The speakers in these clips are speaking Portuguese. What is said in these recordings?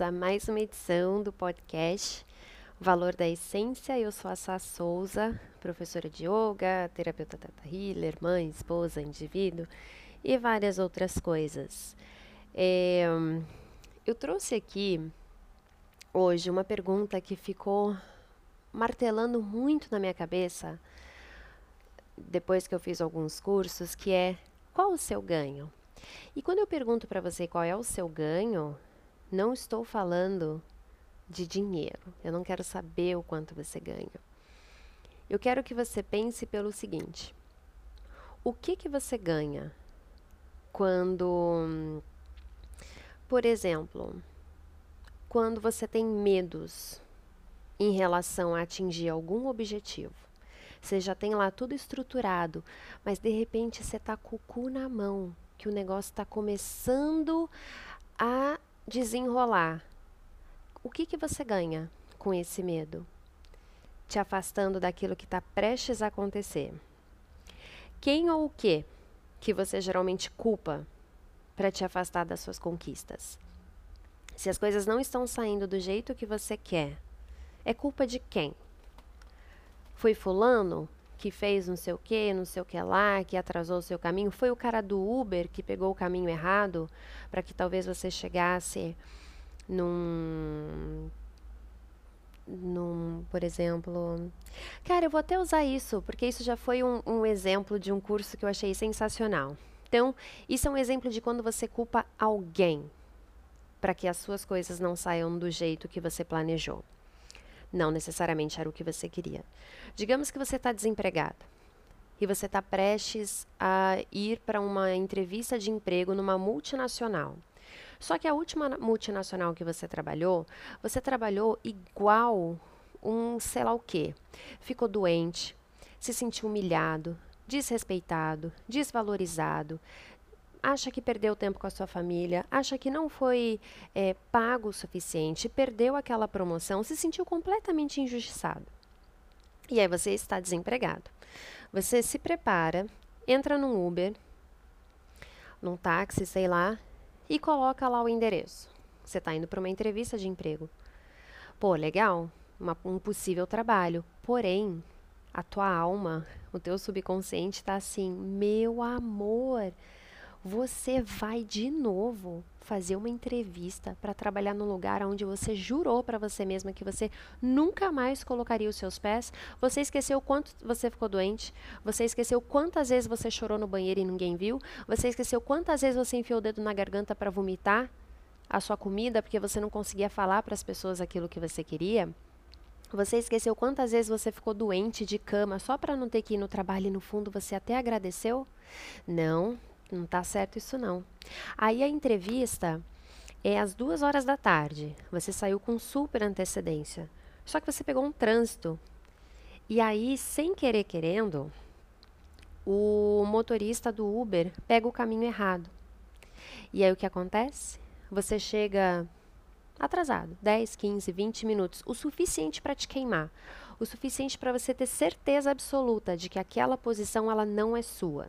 A mais uma edição do podcast Valor da Essência. Eu sou a Sá Souza, professora de yoga, terapeuta tata healer, mãe, esposa, indivíduo e várias outras coisas. É, eu trouxe aqui hoje uma pergunta que ficou martelando muito na minha cabeça depois que eu fiz alguns cursos, que é qual o seu ganho? E quando eu pergunto para você qual é o seu ganho, não estou falando de dinheiro. Eu não quero saber o quanto você ganha. Eu quero que você pense pelo seguinte: o que que você ganha quando, por exemplo, quando você tem medos em relação a atingir algum objetivo? Você já tem lá tudo estruturado, mas de repente você está com o cu na mão que o negócio está começando a desenrolar. O que, que você ganha com esse medo? Te afastando daquilo que está prestes a acontecer. Quem ou o que que você geralmente culpa para te afastar das suas conquistas? Se as coisas não estão saindo do jeito que você quer, é culpa de quem? Foi fulano que fez não sei o que, não sei o que lá, que atrasou o seu caminho, foi o cara do Uber que pegou o caminho errado para que talvez você chegasse num num, por exemplo. Cara, eu vou até usar isso, porque isso já foi um, um, exemplo de um curso que eu achei sensacional. Então, isso é um exemplo de quando você culpa alguém para que as suas coisas não saiam do jeito que você planejou. Não necessariamente era o que você queria. Digamos que você está desempregado e você está prestes a ir para uma entrevista de emprego numa multinacional. Só que a última multinacional que você trabalhou, você trabalhou igual um sei lá o quê. Ficou doente, se sentiu humilhado, desrespeitado, desvalorizado, acha que perdeu tempo com a sua família, acha que não foi é, pago o suficiente, perdeu aquela promoção, se sentiu completamente injustiçado. E aí você está desempregado. Você se prepara, entra num Uber, num táxi, sei lá, e coloca lá o endereço. Você está indo para uma entrevista de emprego. Pô, legal, uma, um possível trabalho. Porém, a tua alma, o teu subconsciente está assim, meu amor você vai de novo fazer uma entrevista para trabalhar num lugar onde você jurou para você mesma que você nunca mais colocaria os seus pés. Você esqueceu quanto você ficou doente. Você esqueceu quantas vezes você chorou no banheiro e ninguém viu. Você esqueceu quantas vezes você enfiou o dedo na garganta para vomitar a sua comida porque você não conseguia falar para as pessoas aquilo que você queria. Você esqueceu quantas vezes você ficou doente de cama só para não ter que ir no trabalho e no fundo você até agradeceu? Não, não tá certo isso não. Aí a entrevista é às duas horas da tarde. Você saiu com super antecedência. Só que você pegou um trânsito. E aí, sem querer querendo, o motorista do Uber pega o caminho errado. E aí o que acontece? Você chega atrasado, 10, 15, 20 minutos, o suficiente para te queimar, o suficiente para você ter certeza absoluta de que aquela posição ela não é sua.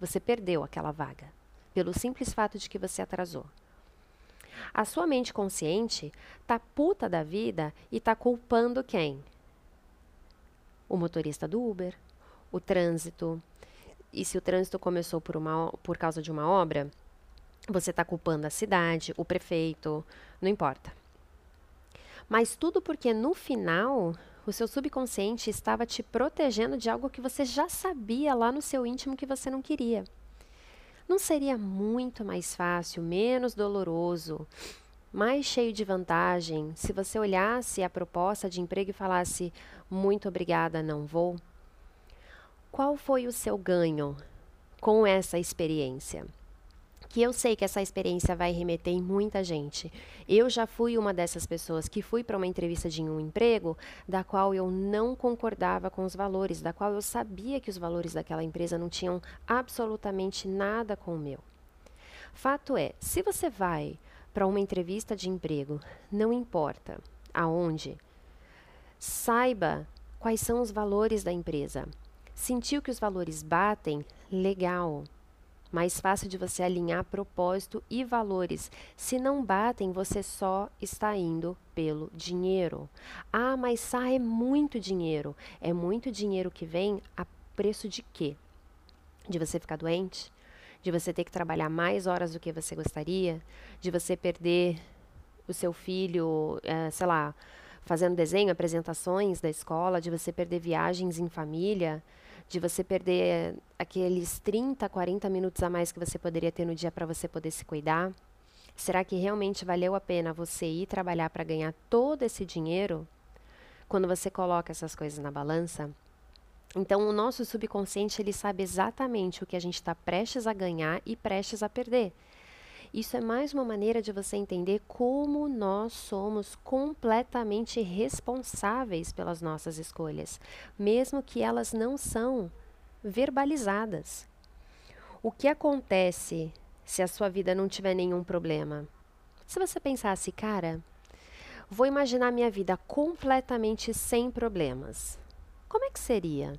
Você perdeu aquela vaga, pelo simples fato de que você atrasou. A sua mente consciente tá puta da vida e tá culpando quem? O motorista do Uber, o trânsito. E se o trânsito começou por, uma, por causa de uma obra, você está culpando a cidade, o prefeito, não importa. Mas tudo porque no final o seu subconsciente estava te protegendo de algo que você já sabia lá no seu íntimo que você não queria. Não seria muito mais fácil, menos doloroso, mais cheio de vantagem se você olhasse a proposta de emprego e falasse: muito obrigada, não vou? Qual foi o seu ganho com essa experiência? Que eu sei que essa experiência vai remeter em muita gente. Eu já fui uma dessas pessoas que fui para uma entrevista de um emprego da qual eu não concordava com os valores, da qual eu sabia que os valores daquela empresa não tinham absolutamente nada com o meu. Fato é, se você vai para uma entrevista de emprego, não importa aonde, saiba quais são os valores da empresa. Sentiu que os valores batem? Legal mais fácil de você alinhar propósito e valores. Se não batem, você só está indo pelo dinheiro. Ah, mas Sá é muito dinheiro. É muito dinheiro que vem a preço de quê? De você ficar doente? De você ter que trabalhar mais horas do que você gostaria? De você perder o seu filho, é, sei lá, fazendo desenho, apresentações da escola? De você perder viagens em família? De você perder aqueles 30, 40 minutos a mais que você poderia ter no dia para você poder se cuidar? Será que realmente valeu a pena você ir trabalhar para ganhar todo esse dinheiro? Quando você coloca essas coisas na balança, então o nosso subconsciente ele sabe exatamente o que a gente está prestes a ganhar e prestes a perder. Isso é mais uma maneira de você entender como nós somos completamente responsáveis pelas nossas escolhas, mesmo que elas não são verbalizadas. O que acontece se a sua vida não tiver nenhum problema? Se você pensasse, cara, vou imaginar minha vida completamente sem problemas. Como é que seria?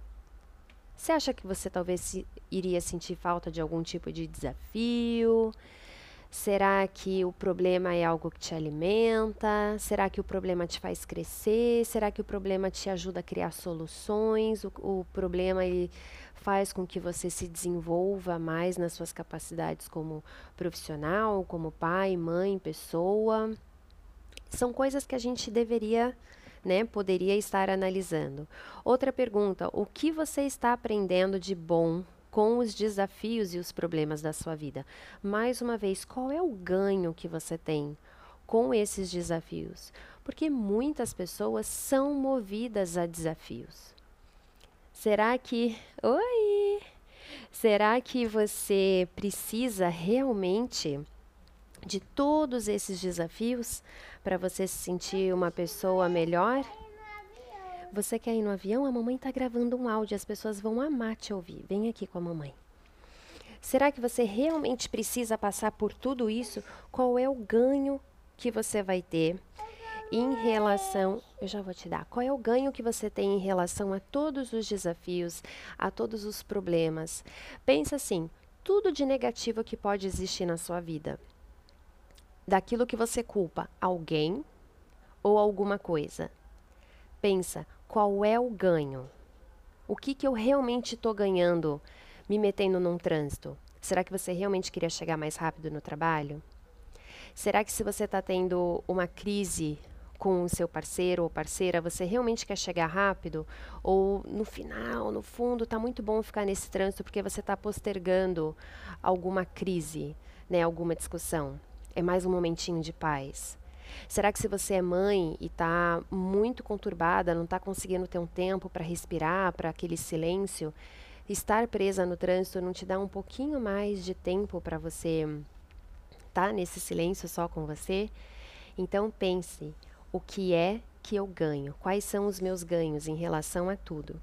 Você acha que você talvez iria sentir falta de algum tipo de desafio? Será que o problema é algo que te alimenta? Será que o problema te faz crescer? Será que o problema te ajuda a criar soluções? O, o problema ele faz com que você se desenvolva mais nas suas capacidades como profissional, como pai, mãe, pessoa? São coisas que a gente deveria, né, poderia estar analisando. Outra pergunta: o que você está aprendendo de bom com os desafios e os problemas da sua vida. Mais uma vez, qual é o ganho que você tem com esses desafios? Porque muitas pessoas são movidas a desafios. Será que. Oi! Será que você precisa realmente de todos esses desafios para você se sentir uma pessoa melhor? Você quer ir no avião? A mamãe está gravando um áudio, as pessoas vão amar te ouvir. Vem aqui com a mamãe. Será que você realmente precisa passar por tudo isso? Qual é o ganho que você vai ter em relação. Eu já vou te dar. Qual é o ganho que você tem em relação a todos os desafios, a todos os problemas? Pensa assim: tudo de negativo que pode existir na sua vida. Daquilo que você culpa alguém ou alguma coisa. Pensa, qual é o ganho? O que, que eu realmente estou ganhando me metendo num trânsito? Será que você realmente queria chegar mais rápido no trabalho? Será que se você está tendo uma crise com o seu parceiro ou parceira, você realmente quer chegar rápido? Ou no final, no fundo, está muito bom ficar nesse trânsito porque você está postergando alguma crise, né, alguma discussão? É mais um momentinho de paz. Será que se você é mãe e está muito conturbada, não está conseguindo ter um tempo para respirar, para aquele silêncio, estar presa no trânsito não te dá um pouquinho mais de tempo para você estar tá nesse silêncio só com você? Então pense, o que é que eu ganho? Quais são os meus ganhos em relação a tudo?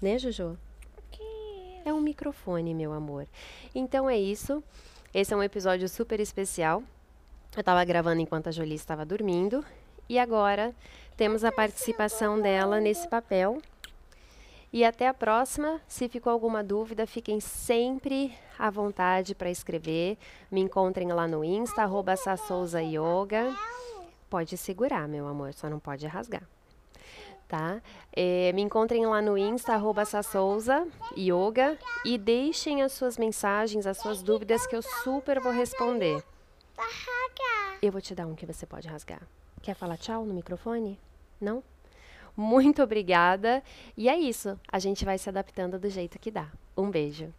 Né, Jojo? É um microfone, meu amor. Então é isso. Esse é um episódio super especial eu estava gravando enquanto a Jolie estava dormindo. E agora temos a participação dela nesse papel. E até a próxima. Se ficou alguma dúvida, fiquem sempre à vontade para escrever. Me encontrem lá no Insta, arroba Yoga. Pode segurar, meu amor, só não pode rasgar. Tá? É, me encontrem lá no Insta, arroba Yoga. E deixem as suas mensagens, as suas dúvidas que eu super vou responder. Eu vou te dar um que você pode rasgar. Quer falar tchau no microfone? Não? Muito obrigada. E é isso. A gente vai se adaptando do jeito que dá. Um beijo.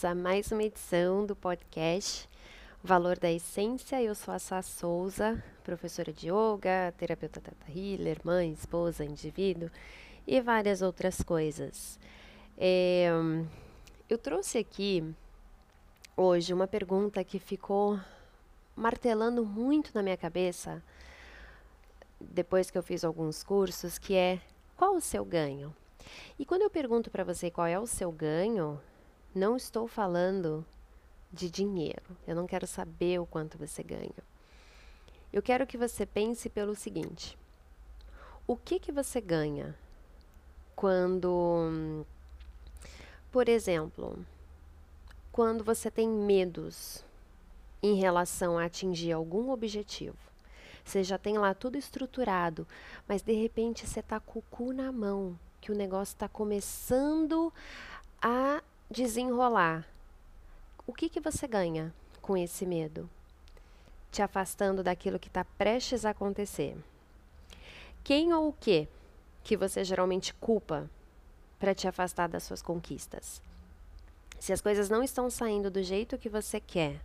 Bem-vindos a mais uma edição do podcast Valor da Essência. Eu sou a Sá Souza, professora de yoga, terapeuta tata healer, mãe, esposa, indivíduo e várias outras coisas. É, eu trouxe aqui hoje uma pergunta que ficou martelando muito na minha cabeça depois que eu fiz alguns cursos, que é qual o seu ganho? E quando eu pergunto para você qual é o seu ganho, não estou falando de dinheiro. Eu não quero saber o quanto você ganha. Eu quero que você pense pelo seguinte: o que que você ganha quando, por exemplo, quando você tem medos em relação a atingir algum objetivo? Você já tem lá tudo estruturado, mas de repente você está com o cu na mão, que o negócio está começando a desenrolar. O que, que você ganha com esse medo? Te afastando daquilo que está prestes a acontecer. Quem ou o que que você geralmente culpa para te afastar das suas conquistas? Se as coisas não estão saindo do jeito que você quer,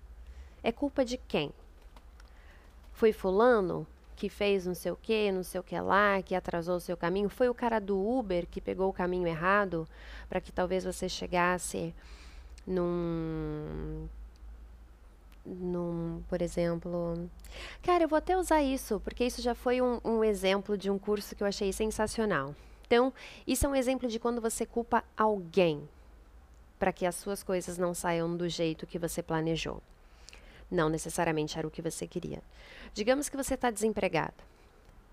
é culpa de quem? Foi fulano que fez não sei o que, não sei o que lá, que atrasou o seu caminho? Foi o cara do Uber que pegou o caminho errado para que talvez você chegasse num num, por exemplo. Cara, eu vou até usar isso, porque isso já foi um, um, exemplo de um curso que eu achei sensacional. Então, isso é um exemplo de quando você culpa alguém para que as suas coisas não saiam do jeito que você planejou. Não necessariamente era o que você queria. Digamos que você está desempregado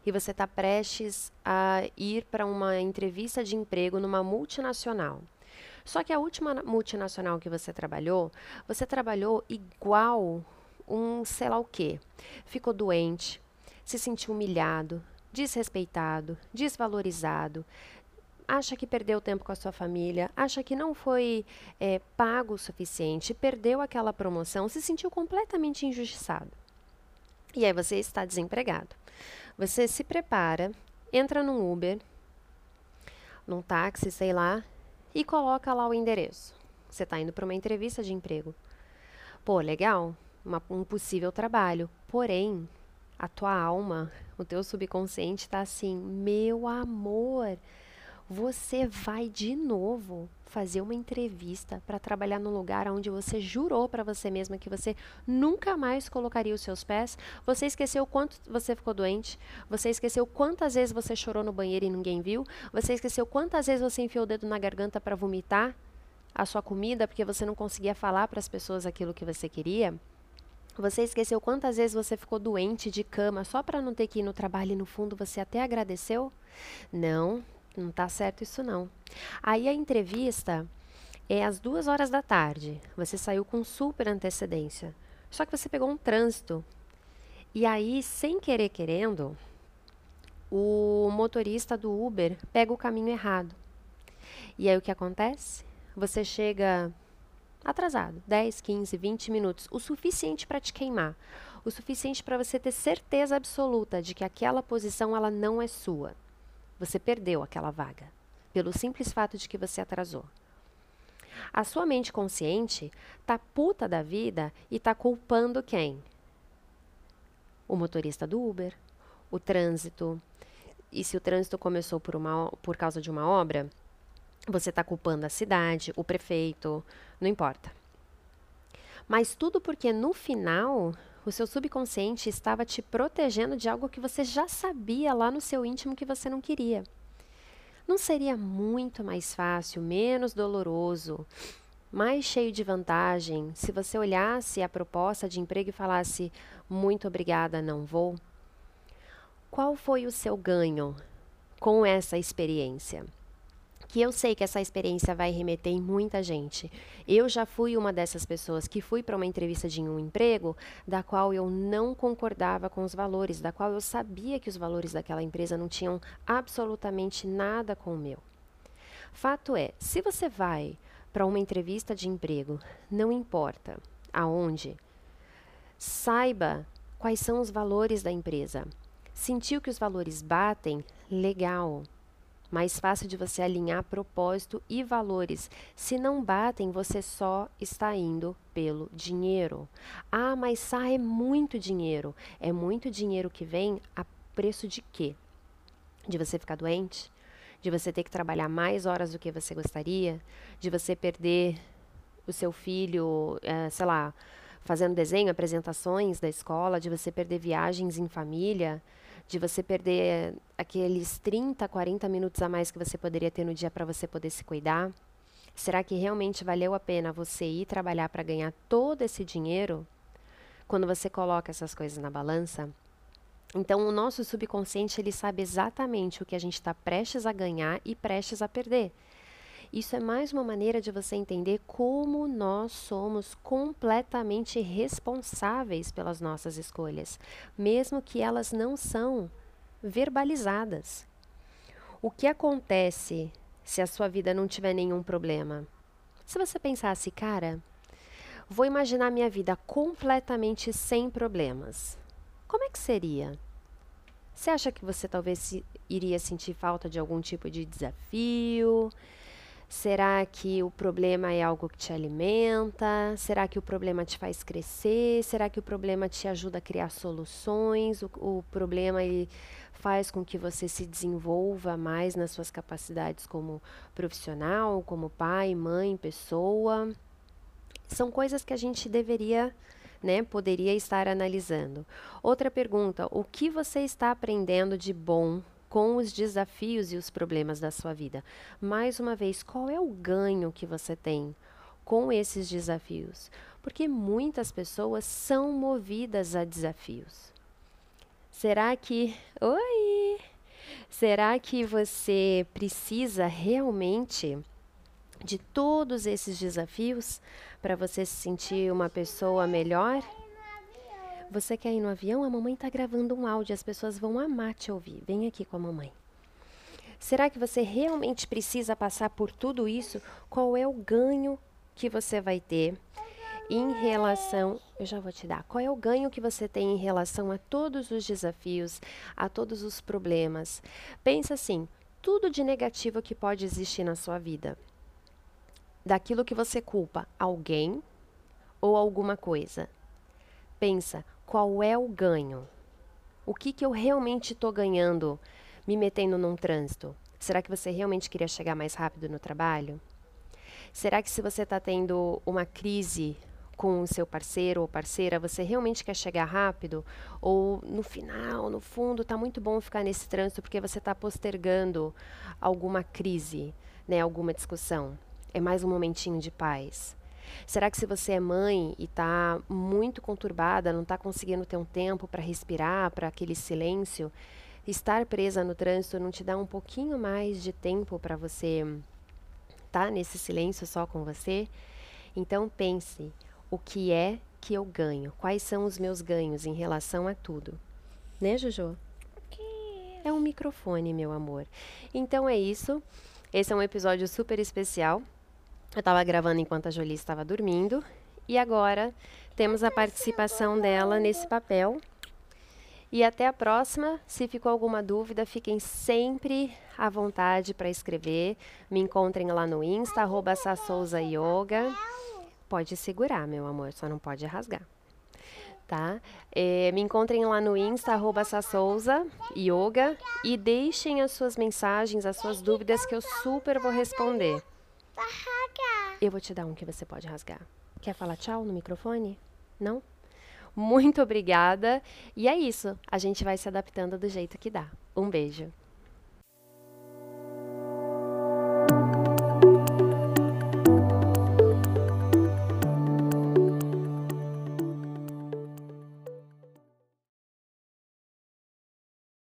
e você está prestes a ir para uma entrevista de emprego numa multinacional. Só que a última multinacional que você trabalhou, você trabalhou igual um sei lá o quê. Ficou doente, se sentiu humilhado, desrespeitado, desvalorizado, acha que perdeu tempo com a sua família, acha que não foi é, pago o suficiente, perdeu aquela promoção, se sentiu completamente injustiçado. E aí você está desempregado. Você se prepara, entra num Uber, num táxi, sei lá, e coloca lá o endereço. Você está indo para uma entrevista de emprego. Pô, legal, uma, um possível trabalho. Porém, a tua alma, o teu subconsciente está assim, meu amor, você vai de novo fazer uma entrevista para trabalhar no lugar onde você jurou para você mesma que você nunca mais colocaria os seus pés. Você esqueceu quanto você ficou doente. Você esqueceu quantas vezes você chorou no banheiro e ninguém viu. Você esqueceu quantas vezes você enfiou o dedo na garganta para vomitar a sua comida porque você não conseguia falar para as pessoas aquilo que você queria. Você esqueceu quantas vezes você ficou doente de cama só para não ter que ir no trabalho e no fundo você até agradeceu? Não, não tá certo isso não. Aí a entrevista é às duas horas da tarde. Você saiu com super antecedência. Só que você pegou um trânsito. E aí, sem querer querendo, o motorista do Uber pega o caminho errado. E aí o que acontece? Você chega atrasado, 10, 15, 20 minutos, o suficiente para te queimar, o suficiente para você ter certeza absoluta de que aquela posição ela não é sua. Você perdeu aquela vaga, pelo simples fato de que você atrasou. A sua mente consciente tá puta da vida e tá culpando quem? O motorista do Uber, o trânsito. E se o trânsito começou por, uma, por causa de uma obra, você está culpando a cidade, o prefeito, não importa. Mas tudo porque no final o seu subconsciente estava te protegendo de algo que você já sabia lá no seu íntimo que você não queria. Não seria muito mais fácil, menos doloroso, mais cheio de vantagem se você olhasse a proposta de emprego e falasse: muito obrigada, não vou? Qual foi o seu ganho com essa experiência? Que eu sei que essa experiência vai remeter em muita gente. Eu já fui uma dessas pessoas que fui para uma entrevista de um emprego da qual eu não concordava com os valores, da qual eu sabia que os valores daquela empresa não tinham absolutamente nada com o meu. Fato é, se você vai para uma entrevista de emprego, não importa aonde, saiba quais são os valores da empresa. Sentiu que os valores batem? Legal mais fácil de você alinhar propósito e valores. Se não batem, você só está indo pelo dinheiro. Ah, mas Sá é muito dinheiro. É muito dinheiro que vem a preço de quê? De você ficar doente? De você ter que trabalhar mais horas do que você gostaria? De você perder o seu filho, é, sei lá, fazendo desenho, apresentações da escola, de você perder viagens em família, de você perder aqueles 30, 40 minutos a mais que você poderia ter no dia para você poder se cuidar? Será que realmente valeu a pena você ir trabalhar para ganhar todo esse dinheiro? Quando você coloca essas coisas na balança, então o nosso subconsciente ele sabe exatamente o que a gente está prestes a ganhar e prestes a perder. Isso é mais uma maneira de você entender como nós somos completamente responsáveis pelas nossas escolhas, mesmo que elas não são verbalizadas. O que acontece se a sua vida não tiver nenhum problema? Se você pensasse, cara, vou imaginar minha vida completamente sem problemas. Como é que seria? Você acha que você talvez iria sentir falta de algum tipo de desafio? Será que o problema é algo que te alimenta? Será que o problema te faz crescer? Será que o problema te ajuda a criar soluções? O, o problema ele faz com que você se desenvolva mais nas suas capacidades como profissional, como pai, mãe, pessoa? São coisas que a gente deveria né, poderia estar analisando. Outra pergunta: o que você está aprendendo de bom com os desafios e os problemas da sua vida? Mais uma vez, qual é o ganho que você tem com esses desafios? Porque muitas pessoas são movidas a desafios. Será que. Oi! Será que você precisa realmente de todos esses desafios para você se sentir uma pessoa melhor? Você quer ir no avião? A mamãe está gravando um áudio, as pessoas vão amar te ouvir. Vem aqui com a mamãe. Será que você realmente precisa passar por tudo isso? Qual é o ganho que você vai ter em relação. Eu já vou te dar. Qual é o ganho que você tem em relação a todos os desafios, a todos os problemas? Pensa assim: tudo de negativo que pode existir na sua vida daquilo que você culpa alguém ou alguma coisa. Pensa, qual é o ganho? O que, que eu realmente estou ganhando me metendo num trânsito? Será que você realmente queria chegar mais rápido no trabalho? Será que se você está tendo uma crise com o seu parceiro ou parceira, você realmente quer chegar rápido? Ou no final, no fundo, está muito bom ficar nesse trânsito porque você está postergando alguma crise, né, alguma discussão? é mais um momentinho de paz? Será que se você é mãe e está muito conturbada, não está conseguindo ter um tempo para respirar, para aquele silêncio, estar presa no trânsito não te dá um pouquinho mais de tempo para você estar tá nesse silêncio só com você? Então pense, o que é que eu ganho? Quais são os meus ganhos em relação a tudo? Né, Jojo? É um microfone, meu amor. Então é isso. Esse é um episódio super especial eu estava gravando enquanto a Jolie estava dormindo. E agora temos a participação dela nesse papel. E até a próxima. Se ficou alguma dúvida, fiquem sempre à vontade para escrever. Me encontrem lá no Insta, arroba Yoga. Pode segurar, meu amor, só não pode rasgar. Tá? É, me encontrem lá no Insta, arroba Yoga. E deixem as suas mensagens, as suas dúvidas que eu super vou responder. Eu vou te dar um que você pode rasgar. Quer falar tchau no microfone? Não? Muito obrigada. E é isso. A gente vai se adaptando do jeito que dá. Um beijo.